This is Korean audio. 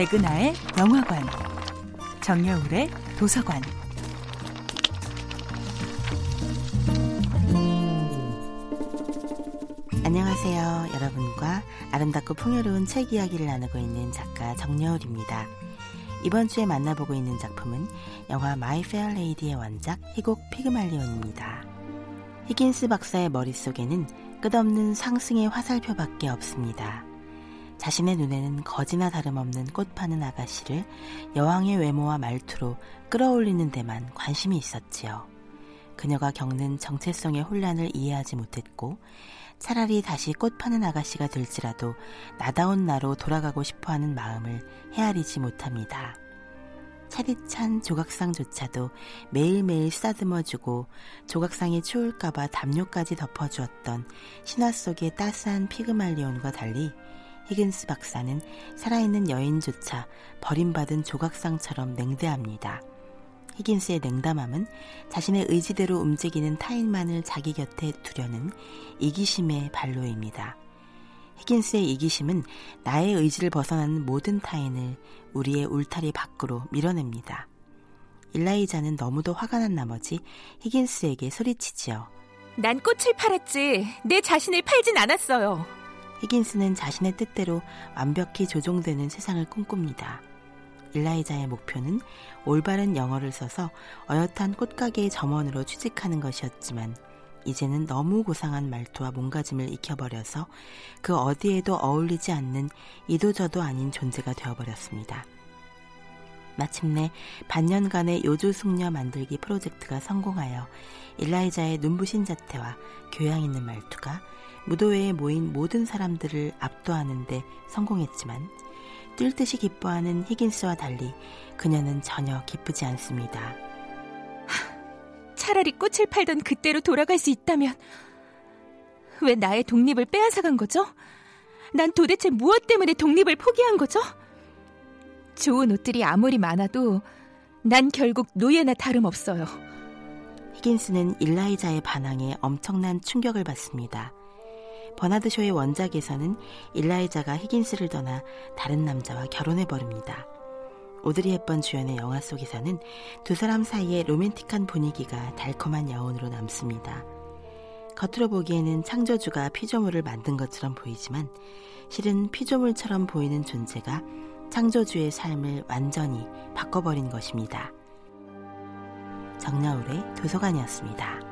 백은하의 영화관, 정여울의 도서관. 안녕하세요. 여러분과 아름답고 풍요로운 책 이야기를 나누고 있는 작가 정여울입니다. 이번 주에 만나보고 있는 작품은 영화 My Fair Lady의 원작 희곡 피그말리온입니다. 히긴스 박사의 머릿속에는 끝없는 상승의 화살표밖에 없습니다. 자신의 눈에는 거지나 다름없는 꽃 파는 아가씨를 여왕의 외모와 말투로 끌어올리는 데만 관심이 있었지요. 그녀가 겪는 정체성의 혼란을 이해하지 못했고 차라리 다시 꽃 파는 아가씨가 될지라도 나다운 나로 돌아가고 싶어 하는 마음을 헤아리지 못합니다. 차디찬 조각상조차도 매일매일 쓰다듬어주고 조각상이 추울까봐 담요까지 덮어주었던 신화 속의 따스한 피그말리온과 달리 히긴스 박사는 살아있는 여인조차 버림받은 조각상처럼 냉대합니다. 히긴스의 냉담함은 자신의 의지대로 움직이는 타인만을 자기 곁에 두려는 이기심의 발로입니다. 히긴스의 이기심은 나의 의지를 벗어나는 모든 타인을 우리의 울타리 밖으로 밀어냅니다. 일라이자는 너무도 화가 난 나머지 히긴스에게 소리치지요. 난 꽃을 팔았지 내 자신을 팔진 않았어요. 히긴스는 자신의 뜻대로 완벽히 조종되는 세상을 꿈꿉니다. 일라이자의 목표는 올바른 영어를 써서 어엿한 꽃가게의 점원으로 취직하는 것이었지만 이제는 너무 고상한 말투와 몸가짐을 익혀버려서 그 어디에도 어울리지 않는 이도저도 아닌 존재가 되어버렸습니다. 마침내 반년간의 요조 숙녀 만들기 프로젝트가 성공하여 일라이자의 눈부신 자태와 교양 있는 말투가 무도회에 모인 모든 사람들을 압도하는데 성공했지만 뛸 듯이 기뻐하는 히긴스와 달리 그녀는 전혀 기쁘지 않습니다. 차라리 꽃을 팔던 그때로 돌아갈 수 있다면 왜 나의 독립을 빼앗아간 거죠? 난 도대체 무엇 때문에 독립을 포기한 거죠? 좋은 옷들이 아무리 많아도 난 결국 노예나 다름없어요. 히긴스는 일라이자의 반항에 엄청난 충격을 받습니다. 버나드 쇼의 원작에서는 일라이자가 히긴스를 떠나 다른 남자와 결혼해 버립니다. 오드리 헵번 주연의 영화 속에서는 두 사람 사이의 로맨틱한 분위기가 달콤한 여운으로 남습니다. 겉으로 보기에는 창조주가 피조물을 만든 것처럼 보이지만 실은 피조물처럼 보이는 존재가 창조주의 삶을 완전히 바꿔버린 것입니다. 정여울의 도서관이었습니다.